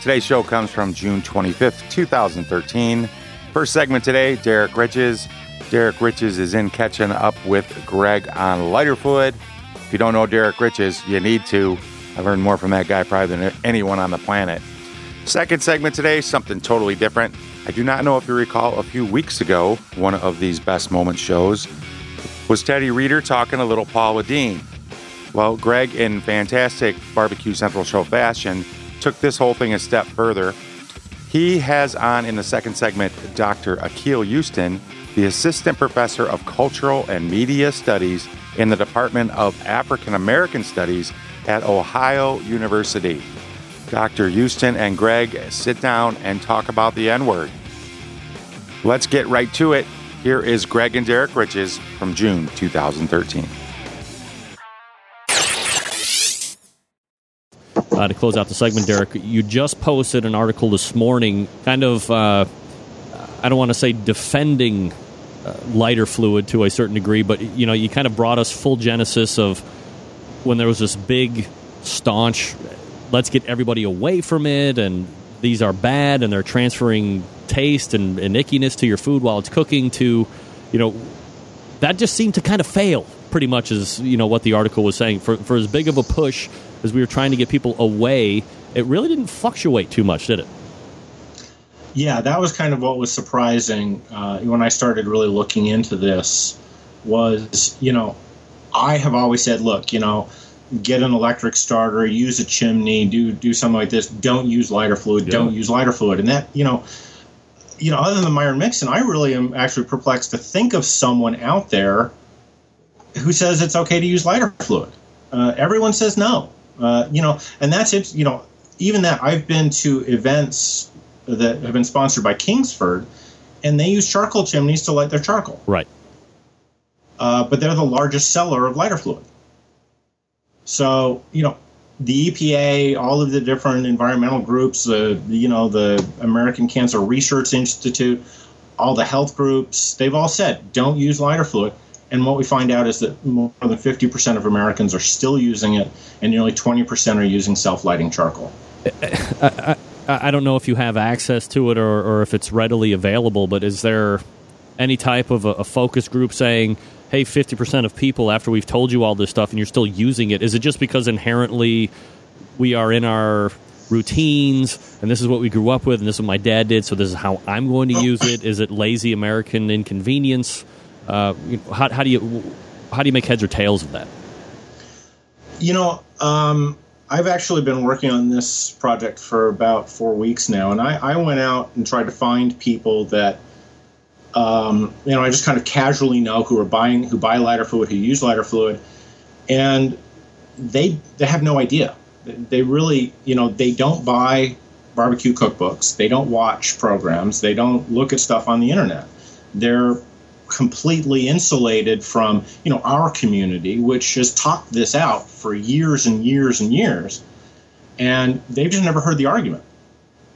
Today's show comes from June 25th, 2013. First segment today, Derrick Riches. Derrick Riches is in catching up with Greg on lighter fluid. If you don't know Derrick Riches, you need to. I learned more from that guy probably than anyone on the planet. Second segment today, something totally different. I do not know if you recall a few weeks ago, one of these best moments shows was Teddy Reeder talking a little Paula Deen. Well, Greg, in fantastic Barbecue Central show fashion, took this whole thing a step further. He has on in the second segment Dr. Akil Houston, the Assistant Professor of Cultural and Media Studies in the Department of African American Studies at Ohio University. Dr. Houston and Greg sit down and talk about the N word. Let's get right to it. Here is Greg and Derrick Riches from June 2013. Uh, to close out the segment, Derrick, you just posted an article this morning, kind of, uh, I don't want to say defending uh, lighter fluid to a certain degree, but you know, you kind of brought us full genesis of when there was this big, staunch, let's get everybody away from it, and these are bad, and they're transferring taste and, and ickiness to your food while it's cooking. To, you know, that just seemed to kind of fail pretty much as you know what the article was saying. For for as big of a push as we were trying to get people away it really didn't fluctuate too much did it? Yeah that was kind of what was surprising uh, when i started really looking into this was you know i have always said look you know get an electric starter use a chimney do do something like this. Don't use lighter fluid. Yeah. don't use lighter fluid. And that you know you know other than myron mixon i really am actually perplexed to think of someone out there who says it's okay to use lighter fluid. Uh, everyone says no. Uh, you know, and that's it. You know, even that I've been to events that have been sponsored by Kingsford, and they use charcoal chimneys to light their charcoal. Right. Uh, but they're the largest seller of lighter fluid. So you know, the EPA, all of the different environmental groups, uh, you know, the American Cancer Research Institute, all the health groups, they've all said don't use lighter fluid. And what we find out is that more than 50% of Americans are still using it, and nearly 20% are using self lighting charcoal. I, I, I, don't know if you have access to it or, or, if it's readily available, but is there any type of a, a focus group saying, hey, 50% of people, after we've told you all this stuff and you're still using it, is it just because inherently we are in our routines and this is what we grew up with and this is what my dad did, so this is how I'm going to use it? Is it lazy American inconvenience? Uh, how, how, do you how do you make heads or tails of that? You know, um, I've actually been working on this project for about four weeks now, and I, I went out and tried to find people that um, you know I just kind of casually know who are buying who buy lighter fluid, who use lighter fluid, and they they have no idea. They really you know they don't buy barbecue cookbooks, they don't watch programs, they don't look at stuff on the internet. They're completely insulated from you know our community, which has talked this out for years and years and years, and they've just never heard the argument.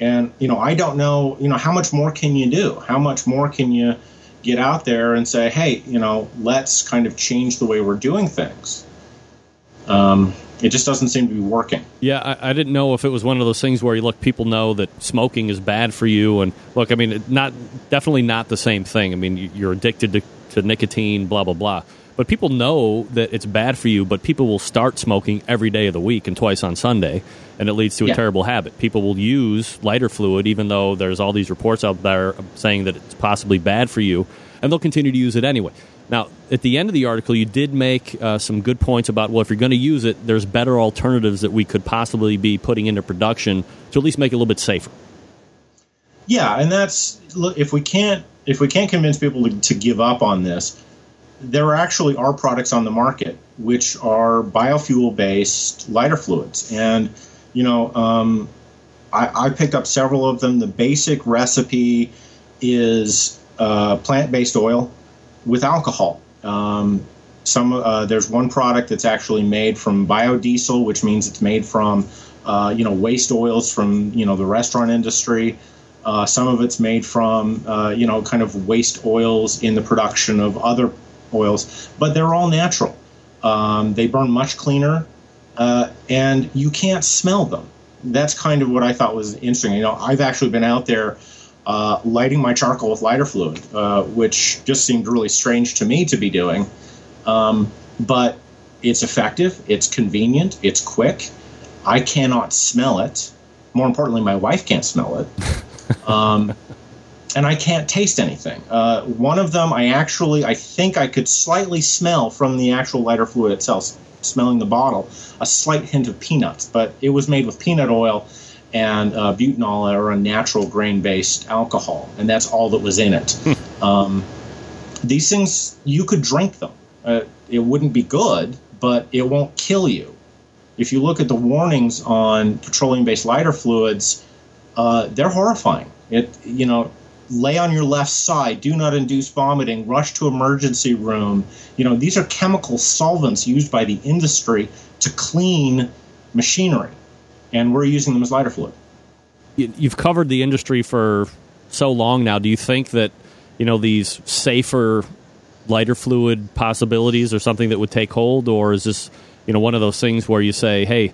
And you know, I don't know, you know, how much more can you do? How much more can you get out there and say, hey, you know, let's kind of change the way we're doing things? Um, it just doesn't seem to be working. Yeah, I, I, didn't know if it was one of those things where you look, people know that smoking is bad for you, and look, I mean, not definitely not the same thing. I mean, you're addicted to, to nicotine, blah blah blah. But people know that it's bad for you, but people will start smoking every day of the week and twice on Sunday, and it leads to a yeah. terrible habit. People will use lighter fluid, even though there's all these reports out there saying that it's possibly bad for you, and they'll continue to use it anyway. Now, at the end of the article, you did make uh, some good points about, well, if you're going to use it, there's better alternatives that we could possibly be putting into production to at least make it a little bit safer. Yeah, and that's if we can't if we can't convince people to, to give up on this, there actually are products on the market which are biofuel based lighter fluids, and you know, um, I, I picked up several of them. The basic recipe is uh, plant-based oil with alcohol. Um, some uh, there's one product that's actually made from biodiesel, which means it's made from uh, you know waste oils from you know the restaurant industry. Uh, some of it's made from uh, you know kind of waste oils in the production of other oils, but they're all natural. Um, they burn much cleaner, uh, and you can't smell them. That's kind of what I thought was interesting. You know, I've actually been out there uh, lighting my charcoal with lighter fluid, uh, which just seemed really strange to me to be doing. Um, but it's effective, it's convenient, it's quick. I cannot smell it. More importantly, my wife can't smell it. Um, and I can't taste anything. Uh, one of them, I actually, I think I could slightly smell from the actual lighter fluid itself, smelling the bottle, a slight hint of peanuts, but it was made with peanut oil and uh, butanol are a natural grain based alcohol, and that's all that was in it. um, these things, you could drink them. Uh, it wouldn't be good, but it won't kill you. If you look at the warnings on petroleum based lighter fluids, uh, they're horrifying. It, you know, lay on your left side, do not induce vomiting, rush to emergency room. You know, these are chemical solvents used by the industry to clean machinery, and we're using them as lighter fluid. You've covered the industry for so long now. Do you think that you know these safer lighter fluid possibilities are something that would take hold, or is this you know one of those things where you say, hey?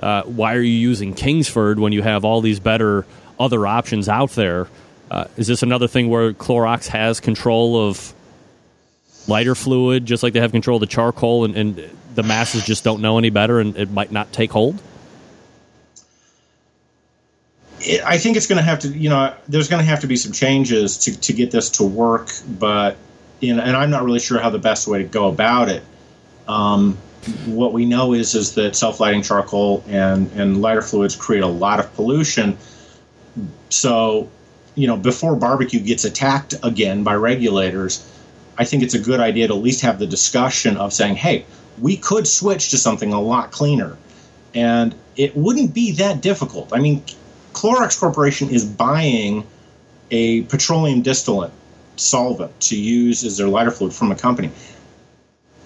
Uh, why are you using Kingsford when you have all these better other options out there? Uh, is this another thing where Clorox has control of lighter fluid, just like they have control of the charcoal, and, and the masses just don't know any better, and it might not take hold? I think it's going to have to, you know, there's going to have to be some changes to, to get this to work, but, you know, and I'm not really sure how the best way to go about it. Um, what we know is is that self-lighting charcoal and, and lighter fluids create a lot of pollution. So, you know, before barbecue gets attacked again by regulators, I think it's a good idea to at least have the discussion of saying, hey, we could switch to something a lot cleaner. And it wouldn't be that difficult. I mean, Clorox Corporation is buying a petroleum distillate solvent to use as their lighter fluid from a company.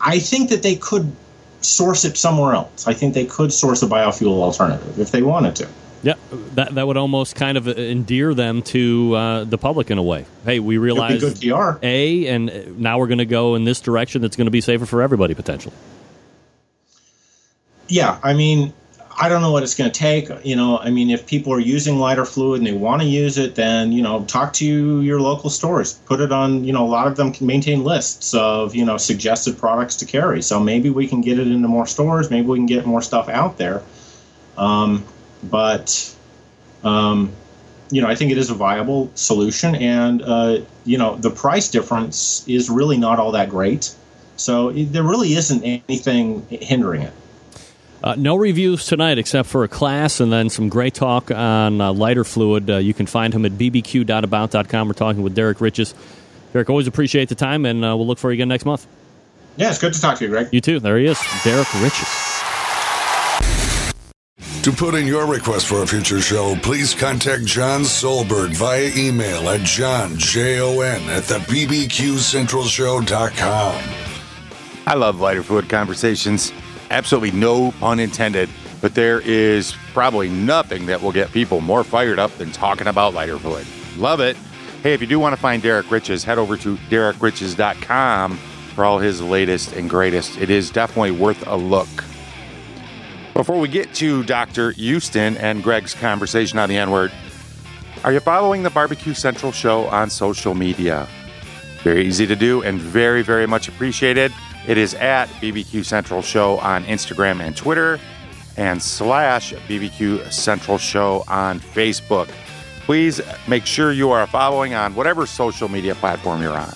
I think that they could source it somewhere else. I think they could source a biofuel alternative if they wanted to. Yeah, that that would almost kind of endear them to uh, the public in a way. Hey, we realize A, and now we're going to go in this direction that's going to be safer for everybody potentially. Yeah, I mean, I don't know what it's going to take. You know, I mean, if people are using lighter fluid and they want to use it, then you know, talk to your local stores. Put it on. You know, a lot of them can maintain lists of you know suggested products to carry. So maybe we can get it into more stores. Maybe we can get more stuff out there. Um, but um, you know, I think it is a viable solution, and uh, you know, the price difference is really not all that great. So there really isn't anything hindering it. Uh, no reviews tonight except for a class and then some great talk on uh, lighter fluid. Uh, you can find him at bbq.about.com. We're talking with Derrick Riches. Derrick, always appreciate the time, and uh, we'll look for you again next month. Yeah, it's good to talk to you, Greg. You too. There he is, Derrick Riches. To put in your request for a future show, please contact Jon Solberg via email at john, J-O-N, at the bbqcentralshow.com. I love lighter fluid conversations absolutely no pun intended, but there is probably nothing that will get people more fired up than talking about lighter fluid. Love it. Hey, if you do want to find Derrick Riches, head over to derekriches.com for all his latest and greatest. It is definitely worth a look. Before we get to Dr. Houston and Greg's conversation on the N word, are you following the Barbecue Central show on social media? Very easy to do and very, very much appreciated. It is at BBQ Central Show on Instagram and Twitter, and slash BBQ Central Show on Facebook. Please make sure you are following on whatever social media platform you're on.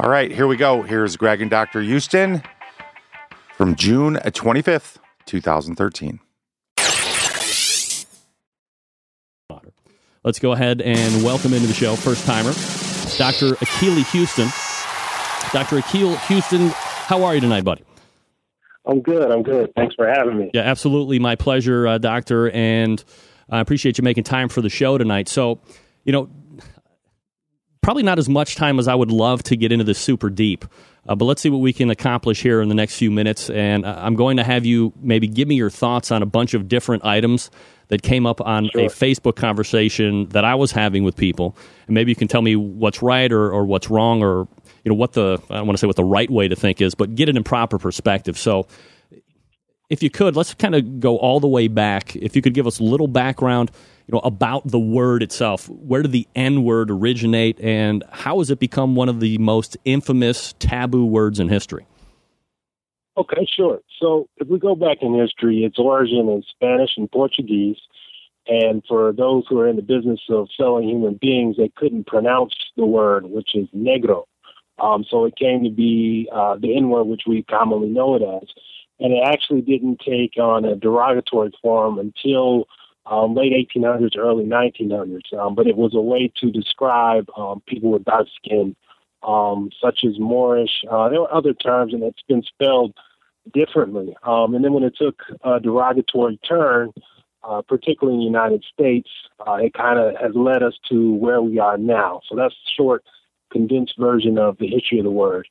All right, here we go. Here's Greg and Dr. Houston from June 25th, 2013. Let's go ahead and welcome into the show, first timer, Dr. Akili Houston. Dr. Akil Houston how are you tonight, buddy? I'm good. I'm good. Thanks for having me. Yeah, absolutely. My pleasure, uh, Doctor. And I appreciate you making time for the show tonight. So, you know, probably not as much time as I would love to get into this super deep. Uh, but let's see what we can accomplish here in the next few minutes. And uh, I'm going to have you maybe give me your thoughts on a bunch of different items that came up on sure. a Facebook conversation that I was having with people. And maybe you can tell me what's right or, or what's wrong or you know what the I don't want to say what the right way to think is, but get it in proper perspective. So if you could, let's kind of go all the way back. If you could give us a little background, you know, about the word itself. Where did the N word originate, and how has it become one of the most infamous taboo words in history? Okay, sure. So if we go back in history, its origin is Spanish and Portuguese. And for those who are in the business of selling human beings, they couldn't pronounce the word, which is negro. Um, so it came to be uh, the N word, which we commonly know it as. And it actually didn't take on a derogatory form until um, late 1800s, early 1900s. Um, but it was a way to describe um, people with dark skin, um, such as Moorish. Uh, there were other terms, and it's been spelled differently. Um, and then when it took a derogatory turn, uh, particularly in the United States, uh, it kind of has led us to where we are now. So that's a short, condensed version of the history of the word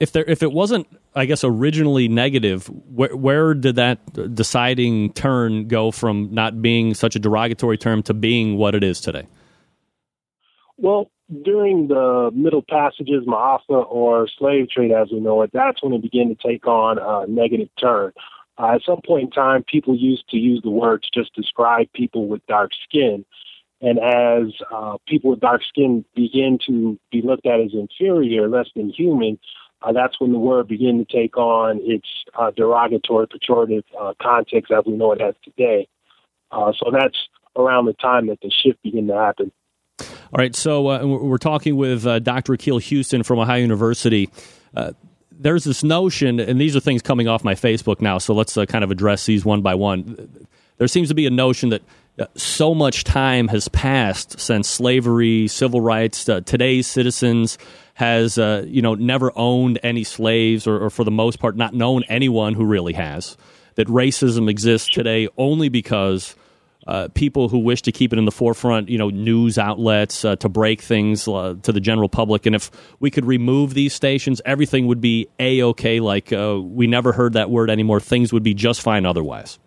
if there if it wasn't I guess originally negative, where where did that deciding turn go from not being such a derogatory term to being what it is today? Well, during the Middle Passages, Ma'afa, or slave trade as we know it, that's when it began to take on a negative turn. Uh, at some point in time, people used to use the word to just describe people with dark skin. And as uh, people with dark skin begin to be looked at as inferior, less than human, uh, that's when the word began to take on its uh, derogatory, pejorative uh, context as we know it has today. Uh, so that's around the time that the shift began to happen. All right, so uh, we're talking with uh, Dr. Akil Houston from Ohio University. there's this notion, and these are things coming off my Facebook now, so let's kind of address these one by one. There seems to be a notion that so much time has passed since slavery, civil rights, today's citizens has uh, you know never owned any slaves or, or, for the most part not known anyone who really has that racism exists today only because uh, people who wish to keep it in the forefront you know news outlets uh, to break things uh, to the general public. And if we could remove these stations everything would be a-okay like uh, we never heard that word anymore. Things would be just fine otherwise.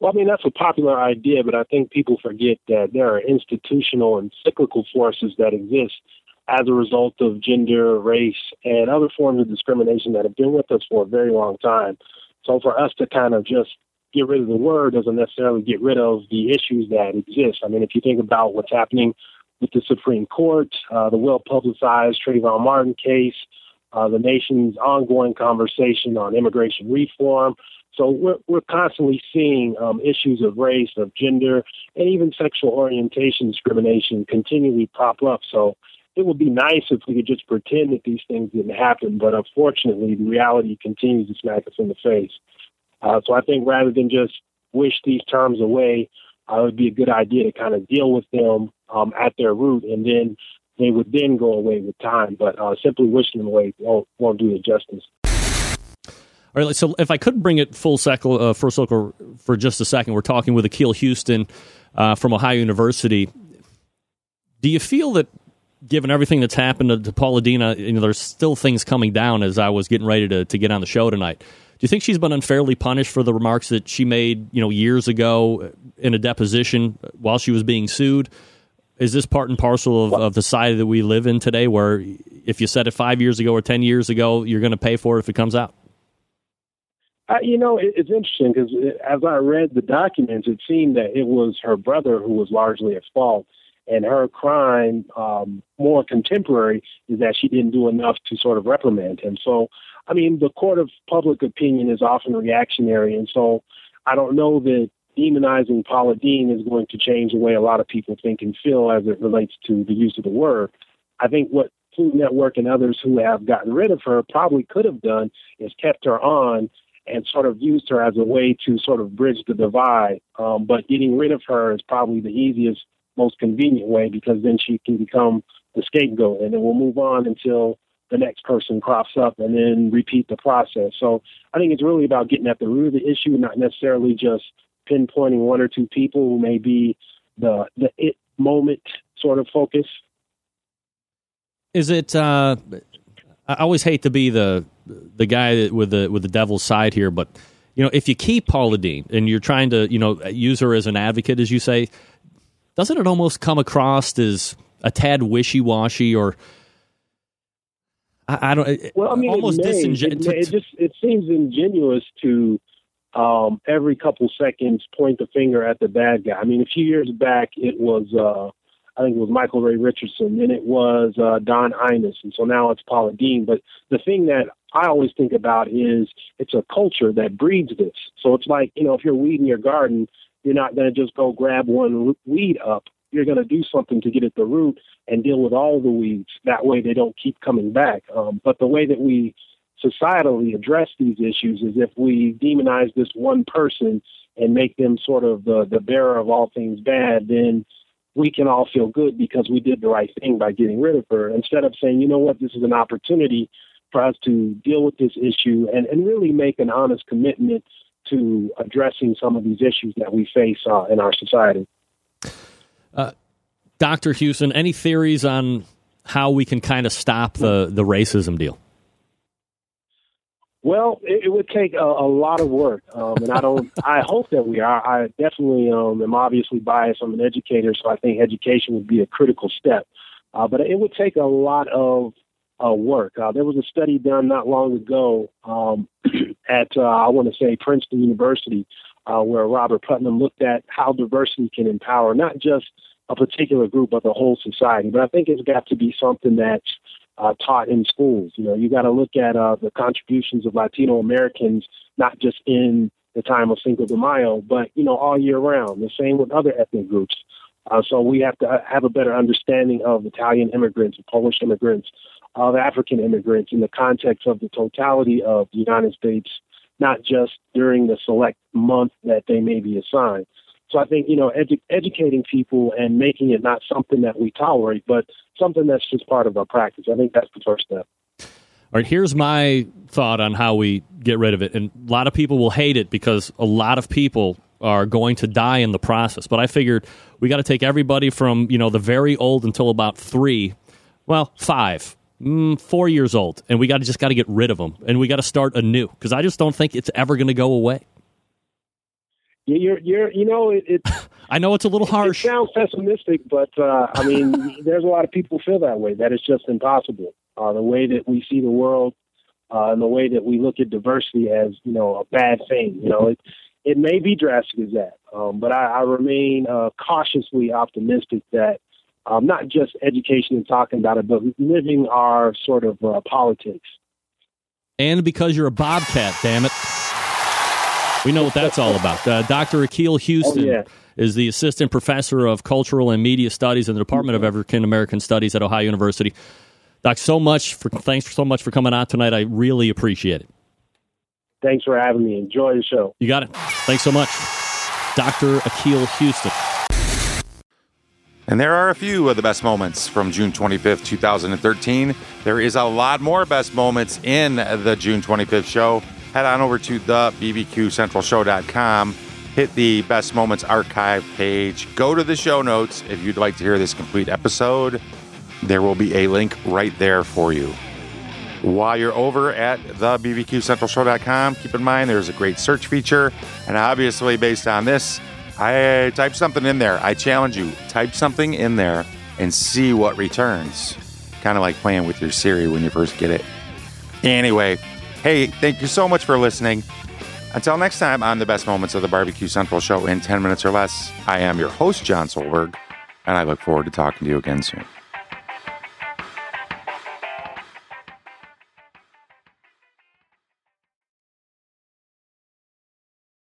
Well, I mean, that's a popular idea, but I think people forget that there are institutional and cyclical forces that exist as a result of gender, race, and other forms of discrimination that have been with us for a very long time. So for us to kind of just get rid of the word doesn't necessarily get rid of the issues that exist. I mean, if you think about what's happening with the Supreme Court, uh, the well publicized Trayvon Martin case, uh, the nation's ongoing conversation on immigration reform. So we're, we're constantly seeing um, issues of race, of gender, and even sexual orientation discrimination continually pop up. So it would be nice if we could just pretend that these things didn't happen, but unfortunately, the reality continues to smack us in the face. Uh, so I think rather than just wish these terms away, uh, it would be a good idea to kind of deal with them um, at their root, and then they would then go away with time. But uh, simply wishing them away won't, won't do it justice. All right, so if I could bring it full circle, uh, full circle for just a second, we're talking with Akil Houston uh, from Ohio University. Do you feel that given everything that's happened to, to Paula Deen, you know, there's still things coming down as I was getting ready to, to get on the show tonight. Do you think she's been unfairly punished for the remarks that she made, you know, years ago in a deposition while she was being sued? Is this part and parcel of, of the society that we live in today, where if you said it five years ago or ten years ago, you're going to pay for it if it comes out? Uh, you know, it, it's interesting because as I read the documents, it seemed that it was her brother who was largely at fault and her crime, um, more contemporary, is that she didn't do enough to sort of reprimand him. So, I mean, the court of public opinion is often reactionary, and so I don't know that demonizing Paula Deen is going to change the way a lot of people think and feel as it relates to the use of the word. I think what Food Network and others who have gotten rid of her probably could have done is kept her on and sort of used her as a way to sort of bridge the divide. Um, but getting rid of her is probably the easiest most convenient way because then she can become the scapegoat and then we'll move on until the next person crops up and then repeat the process. So I think it's really about getting at the root of the issue, not necessarily just pinpointing one or two people who may be the the it moment sort of focus. Is it? Uh, I always hate to be the the guy with the with the devil's side here, but you know, if you keep Paula Deen and you're trying to, you know, use her as an advocate, as you say, doesn't it almost come across as a tad wishy washy or? I, I, don't. Well, I mean, almost it, may, it, it just it seems ingenuous to um, every couple seconds point the finger at the bad guy. I mean, a few years back, it was uh, I think it was Michael Ray Richardson, and it was uh, Don Imus, and so now it's Paula Deen. But the thing that I always think about is it's a culture that breeds this. So it's like you know, if you're weeding your garden, you're not going to just go grab one weed up. You're going to do something to get at the root and deal with all the weeds. That way, they don't keep coming back. Um, but the way that we societally address these issues is if we demonize this one person and make them sort of the, the bearer of all things bad, then we can all feel good because we did the right thing by getting rid of her instead of saying, you know what, this is an opportunity for us to deal with this issue and, and really make an honest commitment to addressing some of these issues that we face uh, in our society. Uh, Dr. Houston, any theories on how we can kind of stop the, the racism deal? Well, it, it would take a, a, lot of work, um, and I don't. I hope that we are. I definitely um, am obviously biased. I'm an educator, so I think education would be a critical step. Uh, but it would take a lot of uh, work. Uh, there was a study done not long ago um, at uh, I want to say Princeton University, uh, where Robert Putnam looked at how diversity can empower not just a particular group but the whole society. But I think it's got to be something that's uh, taught in schools. You know, you got to look at uh, the contributions of Latino Americans, not just in the time of Cinco de Mayo, but you know, all year round. The same with other ethnic groups. So we have to have a better understanding of Italian immigrants, and Polish immigrants, of African immigrants in the context of the totality of the United States, not just during the select month that they may be assigned. So I think, you know, edu- educating people and making it not something that we tolerate, but something that's just part of our practice. I think that's the first step. All right, here's my thought on how we get rid of it. And a lot of people will hate it because a lot of people are going to die in the process. But I figured we got to take everybody from, you know, the very old until about three, well, five, mm, four years old. And we got to just got to get rid of them. And we got to start anew because I just don't think it's ever going to go away. You're, you're, you know, it. it I know it's a little harsh. It sounds pessimistic, but uh, I mean, there's a lot of people feel that way. That it's just impossible. Uh, the way that we see the world, uh, and the way that we look at diversity as, you know, a bad thing. You know, it it may be drastic as that, um, but I, I remain uh, cautiously optimistic that um, not just education and talking about it, but living our sort of uh, politics. And because you're a bobcat, damn it. We know what that's all about. Uh, Dr. Akil Houston oh, yeah. is the assistant professor of cultural and media studies in the Department of African American Studies at Ohio University. Doc, so much for thanks so much for coming on tonight. I really appreciate it. Thanks for having me. Enjoy the show. You got it. Thanks so much, Dr. Akil Houston. And there are a few of the best moments from June 25th, 2013. There is a lot more best moments in the June 25th show head on over to the bbqcentralshow.com, hit the Best Moments archive page, go to the show notes if you'd like to hear this complete episode. There will be a link right there for you. While you're over at the bbqcentralshow.com, keep in mind there's a great search feature, and obviously based on this, I uh, type something in there. I challenge you, type something in there and see what returns. Kind of like playing with your Siri when you first get it. Anyway, Hey, thank you so much for listening. Until next time on the best moments of the Barbecue Central show in 10 minutes or less, I am your host, Jon Solberg, and I look forward to talking to you again soon.